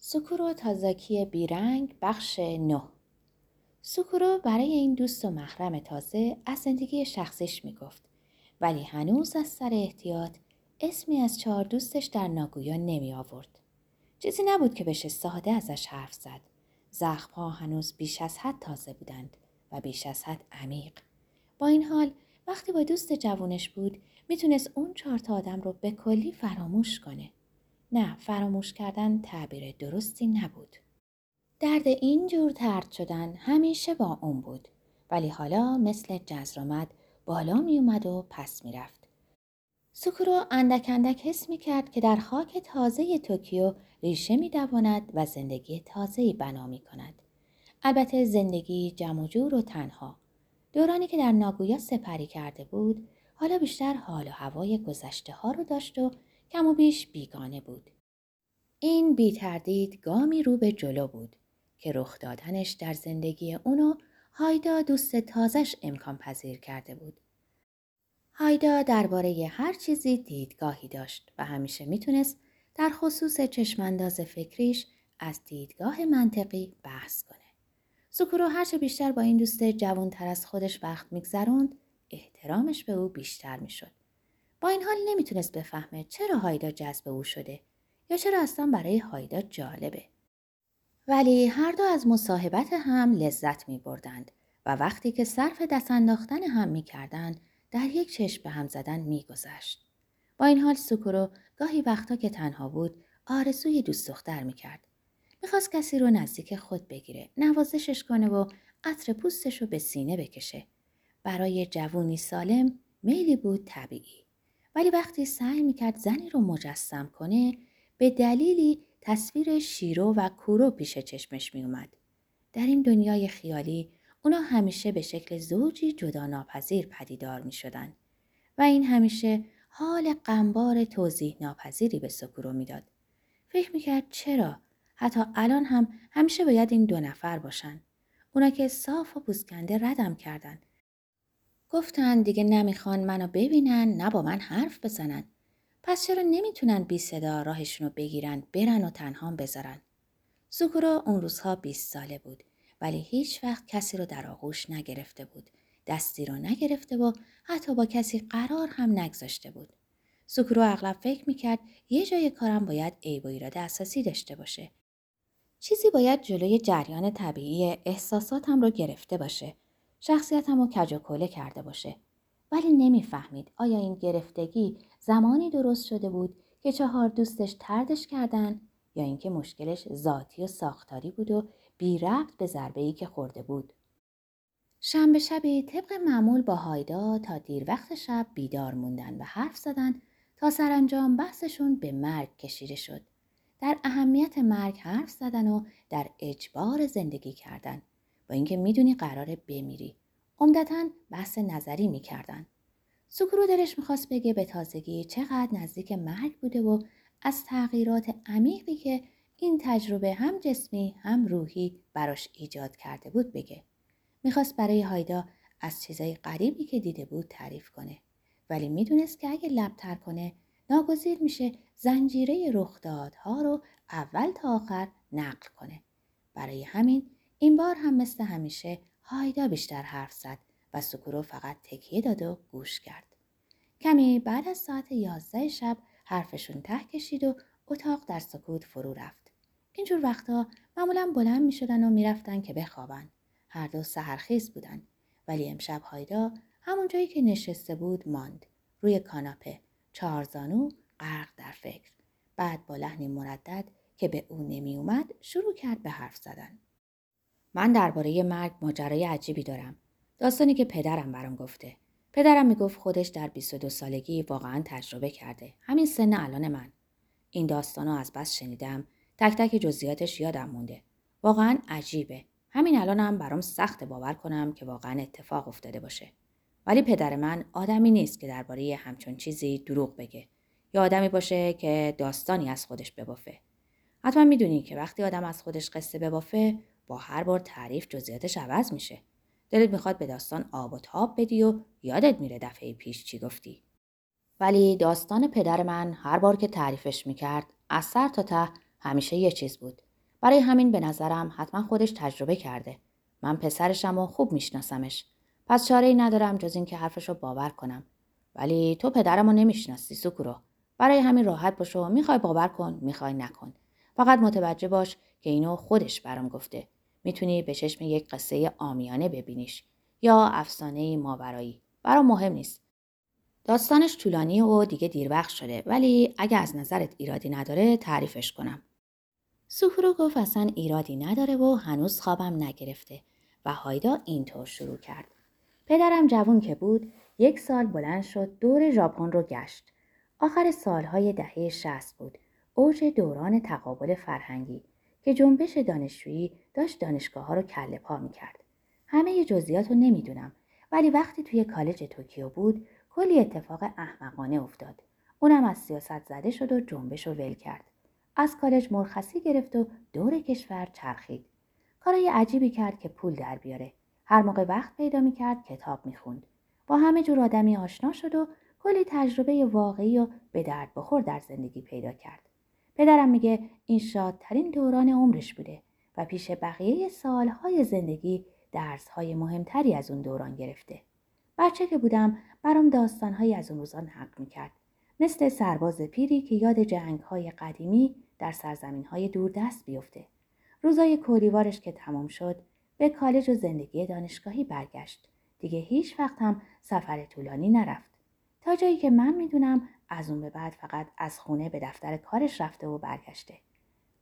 سوکورو تازاکی بیرنگ بخش نه سوکورو برای این دوست و محرم تازه از زندگی شخصیش می‌گفت ولی هنوز از سر احتیاط اسمی از چهار دوستش در ناگویا نمی آورد. چیزی نبود که بشه ساده ازش حرف زد. زخمها هنوز بیش از حد تازه بودند و بیش از حد عمیق. با این حال وقتی با دوست جوانش بود می‌تونست اون چهار تا آدم رو به کلی فراموش کنه. نه فراموش کردن تعبیر درستی نبود. درد اینجور ترد شدن همیشه با اون بود ولی حالا مثل جزرامد بالا می اومد و پس می رفت. سوکورو اندک اندک حس می کرد که در خاک تازه توکیو ریشه می دواند و زندگی تازه بنا می کند. البته زندگی جمع جور و تنها. دورانی که در ناگویا سپری کرده بود حالا بیشتر حال و هوای گذشته ها رو داشت و کم و بیش بیگانه بود. این بی تردید گامی رو به جلو بود که رخ دادنش در زندگی اونو هایدا دوست تازش امکان پذیر کرده بود. هایدا درباره هر چیزی دیدگاهی داشت و همیشه می‌تونست در خصوص چشمانداز فکریش از دیدگاه منطقی بحث کنه. سکورو هرچه بیشتر با این دوست جوانتر از خودش وقت میگذروند احترامش به او بیشتر می‌شد. با این حال نمی‌تونست بفهمه چرا هایدا جذب او شده یا چرا اصلا برای هایدا جالبه. ولی هر دو از مصاحبت هم لذت می بردند و وقتی که صرف دست انداختن هم می کردند در یک چشم به هم زدن می گذشت. با این حال سکورو گاهی وقتا که تنها بود آرزوی دوست دختر می کرد. می‌خواست کسی رو نزدیک خود بگیره، نوازشش کنه و عطر پوستش رو به سینه بکشه. برای جوونی سالم میلی بود طبیعی. ولی وقتی سعی می‌کرد زنی رو مجسم کنه به دلیلی تصویر شیرو و کورو پیش چشمش میومد. در این دنیای خیالی اونا همیشه به شکل زوجی جدا ناپذیر پدیدار می شدن و این همیشه حال قنبار توضیح ناپذیری به سکورو می‌داد. فکر می‌کرد چرا؟ حتی الان هم همیشه باید این دو نفر باشن. اونا که صاف و پوسکنده ردم کردن. گفتن دیگه نمی‌خوان منو ببینن نه با من حرف بزنن. پس چرا نمی‌تونن بی صدا راهشون رو بگیرن برن و تنها بذارن؟ سوکورو اون روزها 20 ساله بود ولی هیچ وقت کسی رو در آغوش نگرفته بود. دستی رو نگرفته و حتی با کسی قرار هم نگذاشته بود. سوکورو اغلب فکر می‌کرد یه جای کارم باید عیب و ایراد اساسی داشته باشه. چیزی باید جلوی جریان طبیعی احساساتم رو گرفته باشه. شخصیتم رو کج و کرده باشه. ولی نمی‌فهمید آیا این گرفتگی زمانی درست شده بود که چهار دوستش تردش کردن یا اینکه مشکلش ذاتی و ساختاری بود و بی ربط به ضربه ای که خورده بود. شنبه شبی طبق معمول با هایدا تا دیر وقت شب بیدار موندن و حرف زدن تا سرانجام بحثشون به مرگ کشیده شد. در اهمیت مرگ حرف زدن و در اجبار زندگی کردن با اینکه می‌دونی قراره بمیری. عمدتا بحث نظری می‌کردن. سکرو دلش می‌خواست بگه به تازگی چقدر نزدیک مرگ بوده و از تغییرات عمیقی که این تجربه هم جسمی هم روحی براش ایجاد کرده بود بگه. می‌خواست برای هایدا از چیزای غریبی که دیده بود تعریف کنه. ولی می‌دونست که اگه لبتر کنه ناگزیر میشه زنجیره رخدادها رو اول تا آخر نقل کنه. برای همین این بار هم مثل همیشه هایدا بیشتر حرف زد و سکورو فقط تکیه داد و گوش کرد. کمی بعد از ساعت یازده شب حرفشون ته کشید و اتاق در سکوت فرو رفت. اینجور وقتا معمولا بلند می شدن و می‌رفتن که بخوابن. هر دو سهرخیز بودن. ولی امشب هایدا همون جایی که نشسته بود ماند. روی کاناپه. چهارزانو غرق در فکر. بعد با لحنی مردد که به او نمی اومد شروع کرد به حرف زدن. من درباره مرگ ماجرای عجیبی دارم. داستانی که پدرم برام گفته. پدرم می‌گفت خودش در 22 سالگی واقعا تجربه کرده. همین سن الان من. این داستانو از بس شنیدم. تک تک جزئیاتش یادم مونده. واقعا عجیبه. همین الانم هم برام سخت باور کنم که واقعا اتفاق افتاده باشه. ولی پدر من آدمی نیست که درباره همچون چیزی دروغ بگه. یا آدمی باشه که داستانی از خودش ببافه. حتما می‌دونی که وقتی آدم از خودش قصه ببافه با هر بار تعریف جزئیاتش عوض میشه. دلت می‌خواد به داستان آب و تاب بدی و یادت میره دفعه پیش چی گفتی. ولی داستان پدر من هر بار که تعریفش می‌کرد از سر تا ته همیشه یه چیز بود. برای همین به نظرم حتما خودش تجربه کرده. من پسرشم و خوب میشناسمش. پس چاره ای ندارم جز اینکه حرفش رو باور کنم. ولی تو پدرمو نمی‌شناسی سکورو. برای همین راحت باش می‌خوای باور کن می‌خوای نکن. فقط متوجه باش که اینو خودش برام گفته. می‌تونی به چشم یک قصه آمیانه ببینیش یا افسانه ماورایی. برام مهم نیست. داستانش طولانی و دیگه دیر وقت شده ولی اگه از نظرت ایرادی نداره تعریفش کنم. سوکورو گفت اصلا ایرادی نداره و هنوز خوابم نگرفته و هایدا اینطور شروع کرد. پدرم جوون که بود یک سال بلند شد دور ژاپن رو گشت. آخر سالهای دهه شست بود. اوج دوران تقابل فرهنگی که جنبش دانشجویی داشت دانشگاه ها رو کله پا می کرد. همه جزئیات رو نمی‌دونم ولی وقتی توی کالج توکیو بود کلی اتفاق احمقانه افتاد. اونم از سیاست زده شد و جنبش رو ول کرد. از کالج مرخصی گرفت و دور کشور چرخید. کارای عجیبی کرد که پول در بیاره. هر موقع وقت پیدا می‌کرد کتاب می‌خوند. با همه جور آدمی آشنا شد و کلی تجربه واقعی و به درد بخور در زندگی پیدا کرد. پدرم میگه این شادترین دوران عمرش بوده و پیش بقیه سالهای زندگی درسهای مهمتری از اون دوران گرفته. بچه که بودم برام داستانهایی از اون روزان حق می‌کرد. مثل سرباز پیری که یاد جنگهای قدیمی در سرزمین های دست بیفته. روزای کولیوارش که تمام شد به کالج و زندگی دانشگاهی برگشت. دیگه هیچ وقت هم سفر طولانی نرفت. تا جایی که من می‌دونم از اون به بعد فقط از خونه به دفتر کارش رفته و برگشته.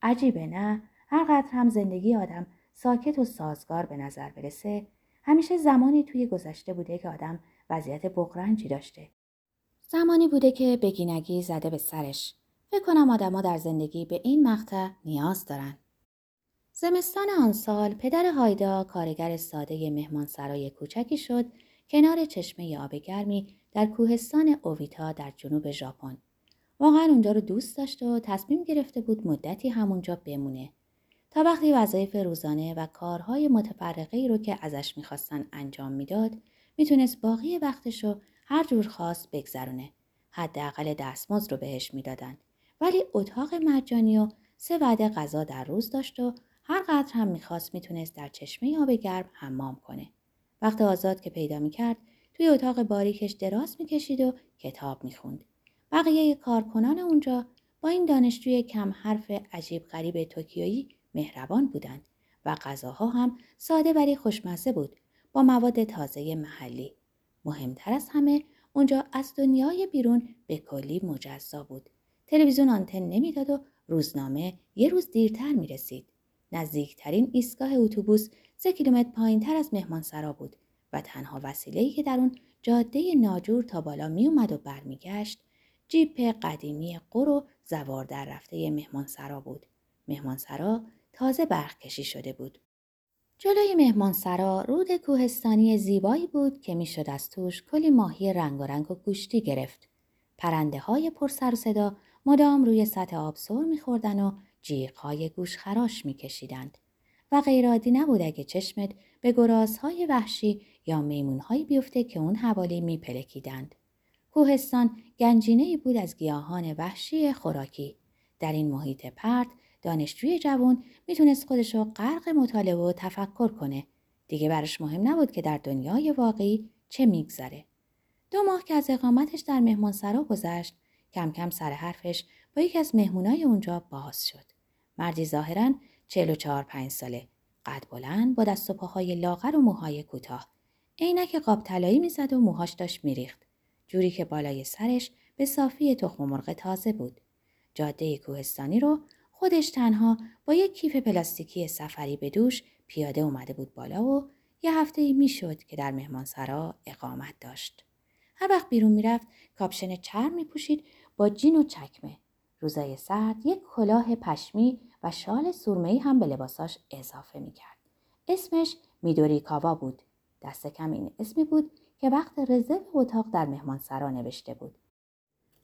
عجیبه نه؟ هر قدر هم زندگی آدم ساکت و سازگار به نظر برسه همیشه زمانی توی گذشته بوده که آدم وضعیت بغرنجی داشته. زمانی بوده که بگینگی زده به سرش. فکر کنم آدما در زندگی به این مقطع نیاز دارن. زمستان آن سال پدر هایدا کارگر ساده مهمانسرای کوچکی شد کنار چشمه آب گرمی در کوهستان اوویتا در جنوب ژاپن. واقعا اونجا رو دوست داشت و تصمیم گرفته بود مدتی همونجا بمونه تا وقتی وظایف روزانه و کارهای متفرقه رو که ازش می‌خواستن انجام می‌داد می‌تونست باقی وقتش رو هر جور خواست بگذرونه. حداقل دستمزد رو بهش می‌دادند. ولی اتاق مجانی و سه وعده غذا در روز داشت و هر قدر هم می‌خواست می‌تونست در چشمه آب گرم حمام کنه. وقت آزاد که پیدا می‌کرد توی اتاق باریکش دراز می‌کشید و کتاب می‌خوند. بقیه کارکنان اونجا با این دانشجوی کم حرف عجیب غریب توکیویی مهربان بودند و غذاها هم ساده ولی خوشمزه بود با مواد تازه محلی. مهمتر از همه اونجا از دنیای بیرون به کلی مجزا بود. تلویزیون آنتن نمی‌داد و روزنامه یه روز دیرتر می رسید. نزدیکترین ایستگاه اتوبوس سه کیلومتر پایین تر از مهمانسرا بود و تنها وسیله‌ای که در اون جاده ناجور تا بالا می اومد و برمیگشت جیپ قدیمی قر و زوار در رفته مهمانسرا بود. مهمانسرا تازه برق شده بود. جلوی مهمانسرا رود کوهستانی زیبایی بود که می‌شد از توش کلی ماهی رنگ و گوشتی گرفت. پرنده های پر سر و صدا مدام روی سطح آب سر میخوردن و جیغهای گوش خراش میکشیدند و غیرادی نبود اگه چشمت به گرازهای وحشی یا میمونهایی بیفته که اون حوالی میپلکیدند. کوهستان گنجینه بود از گیاهان وحشی خوراکی. در این محیط پرت دانشجوی جوان می‌تونست خودش رو غرق مطالعه و تفکر کنه. دیگه براش مهم نبود که در دنیای واقعی چه میگذره. دو ماه که از اقامتش در مهمانسرا گذشت کم کم سر حرفش با یکی از مهمونای اونجا باز شد. مردی ظاهرا چهل و چهار پنج ساله. قد بلند با دست و پاهای لاغر و موهای کوتاه. عینک قاب طلایی می‌زد و موهاش داشت میریخت. جوری که بالای سرش به صافی تخم مرغ تازه بود. جاده کوهستانی رو خودش تنها با یک کیف پلاستیکی سفری به دوش پیاده اومده بود بالا و یه هفته ای می شد که در مهمانسرا اقامت داشت. هر وقت بیرون می‌رفت کاپشن چرم می پوشید با جین و چکمه. روزای سرد یک کلاه پشمی و شال سرمه‌ای هم به لباساش اضافه می کرد. اسمش میدوری کاوا بود. دست کم این اسمی بود که وقت رزرو اتاق در مهمانسرا نوشته بود.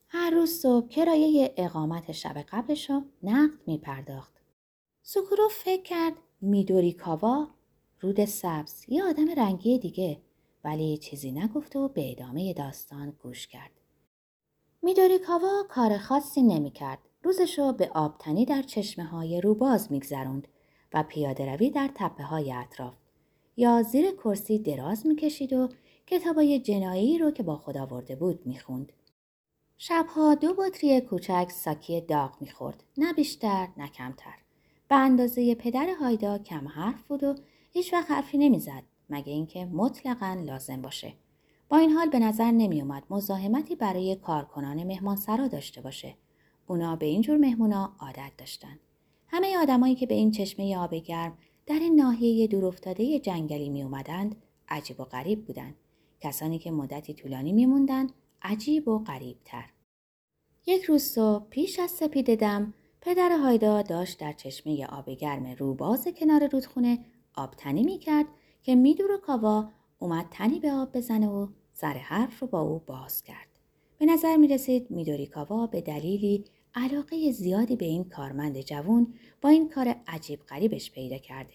هر روز صبح کرایه اقامت شب قبلش رو نقد می پرداخت. سکورو فکر کرد میدوری کاوا رود سبز یه آدم رنگی دیگه ولی چیزی نگفت و به ادامه داستان گوش کرد. میدوری کاوا کار خاصی نمی کرد. روزشو به آبتنی در چشمه های روباز میگذروند و پیاده روی در تپه های اطراف یا زیر کرسی دراز می‌کشید و کتابای جنایی رو که با خود آورده بود می‌خوند. شبها دو بطری کوچک ساکی داغ می‌خورد نه بیشتر نه کمتر. به اندازه پدر هایدا کم حرف بود و هیچ وقت حرفی نمی‌زد مگه اینکه مطلقا لازم باشه. با این حال به نظر نمیومد مزاحمتی برای کارکنان مهمانسرا داشته باشه. اونا به اینجور مهمونا عادت داشتن. همه آدمایی که به این چشمه آب گرم در این ناحیه دورافتاده جنگلی می اومدند عجیب و غریب بودند کسانی که مدتی طولانی میموندند عجیب و غریب تر. یک روز صبح پیش از سپید دم پدر هایدا داشت در چشمه آب گرم روباز کنار رودخونه آب تنی می کرد که میدور و کاوا اومد تنی به آب بزنه و سر حرف رو با او باز کرد. به نظر می رسید میدوری کاوا به دلیلی علاقه زیادی به این کارمند جوون با این کار عجیب غریبش پیدا کرده.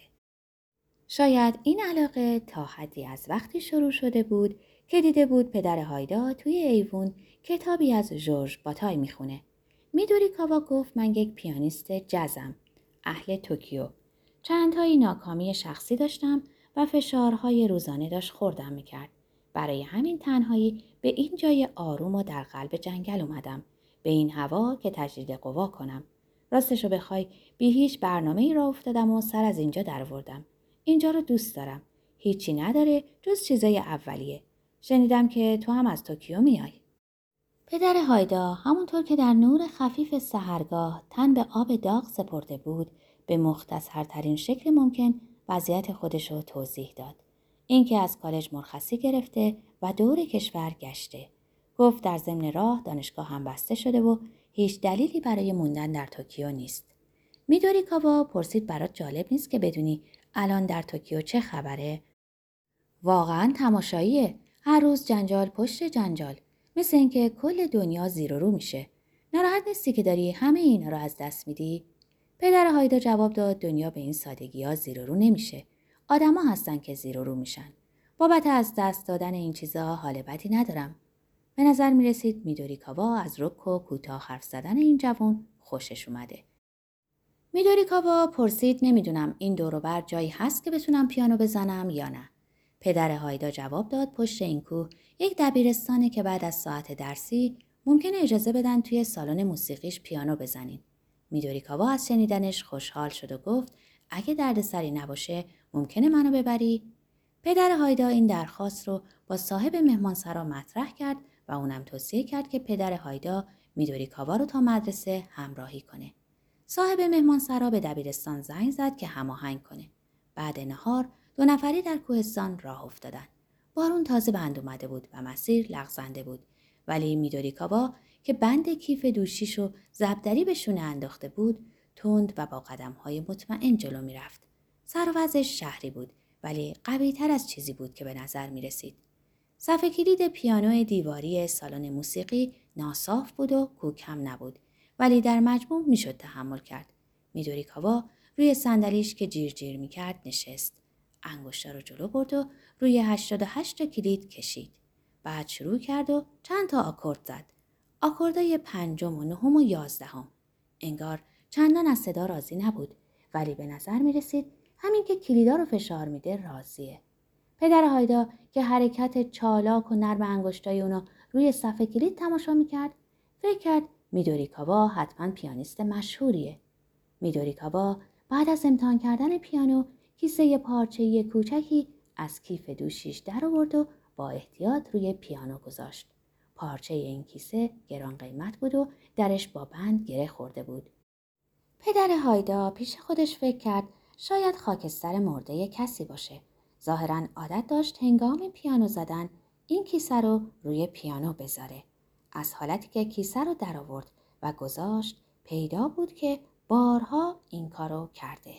شاید این علاقه تا حدی از وقتی شروع شده بود که دیده بود پدر هایدا توی ایوون کتابی از جورج باتای می‌خونه. میدوری کاوا گفت من یک پیانیست جزم. اهل توکیو. چندهایی ناکامی شخصی داشتم و فشارهای روزانه داشت خوردم می‌کرد. برای همین تنهایی به این جای آروم و در قلب جنگل اومدم. به این هوا که تجدید قوا کنم. راستشو بخوای بی هیچ برنامه ای را افتادم و سر از اینجا دروردم. اینجا رو دوست دارم. هیچی نداره جز چیزای اولیه. شنیدم که تو هم از توکیو میای. پدر هایدا همونطور که در نور خفیف سهرگاه تن به آب داغ سپرده بود به مختصرترین شکل ممکن وضعیت خودش رو توضیح داد. اینکه از کالج مرخصی گرفته و دور کشور گشته. گفت در ضمن راه دانشگاه هم بسته شده و هیچ دلیلی برای موندن در توکیو نیست. میدوری کاوا پرسید برات جالب نیست که بدونی الان در توکیو چه خبره؟ واقعا تماشاییه. هر روز جنجال پشت جنجال. مثل اینکه کل دنیا زیر و رو میشه. ناراحت نیستی که داری همه اینا رو از دست میدی؟ پدر هایدا جواب داد دنیا به این سادگی ها زیر و رو نمیشه. آدما هستن که زیر و رو میشن. بابت از دست دادن این چیزها حال بدی ندارم. به نظر می رسید میدوری کاوا از رک و کوتاه حرف زدن این جوان خوشش اومده. میدوری کاوا پرسید نمی‌دونم این دوروبر جایی هست که بتونم پیانو بزنم یا نه. پدر هایدا جواب داد پشت این کوه یک دبیرستانه که بعد از ساعت درسی ممکنه اجازه بدن توی سالن موسیقیش پیانو بزنین. میدوری کاوا از شنیدنش خوشحال شد و گفت اگه دردسری نباشه ممکنه منو ببری؟ پدر هایدا این درخواست رو با صاحب مهمانسرا مطرح کرد و اونم توصیه کرد که پدر هایدا میدوری کاوا رو تا مدرسه همراهی کنه. صاحب مهمانسرا به دبیرستان زنگ زد که هماهنگ کنه. بعد نهار دو نفری در کوهستان راه افتادن. بارون تازه بند اومده بود و مسیر لغزنده بود. ولی میدوری کاوا که بند کیف دوشیش و زبدری به شونه انداخته بود تند و با قدم های مطمئن جلو می‌رفت. سر و شهری بود ولی قوی تر از چیزی بود که به نظر می رسید. صفحه کلید پیانو دیواری سالن موسیقی ناصاف بود و کوکم نبود ولی در مجموع می‌شد تحمل کرد. میدوری کاوا روی صندلیش که جیر جیر می کرد نشست. انگشتا رو جلو برد و روی 88 کلید کشید. بعد شروع کرد و چند تا آکورد زد. آکوردای پنجم و نهم و یازدهم. انگار چندان از صدا راضی نبود ولی به نظر می رسید همین که کلیدا رو فشار میده راضیه. پدر هایدا که حرکت چالاک و نرم انگشتای اونو روی صفحه کلید تماشا می‌کرد فکر کرد میدوریکاوا حتما پیانیست مشهوریه. میدوریکاوا بعد از امتحان کردن پیانو کیسه پارچه کوچکی از کیف دوشیش در آورد و با احتیاط روی پیانو گذاشت. پارچه این کیسه گران قیمت بود و درش با بند گره خورده بود. پدر هایدا پیش خودش فکر کرد شاید خاکستر مرده کسی باشه. ظاهرا عادت داشت هنگام پیانو زدن این کیسه رو روی پیانو بذاره. از حالتی که کیسه رو در آورد و گذاشت پیدا بود که بارها این کارو کرده.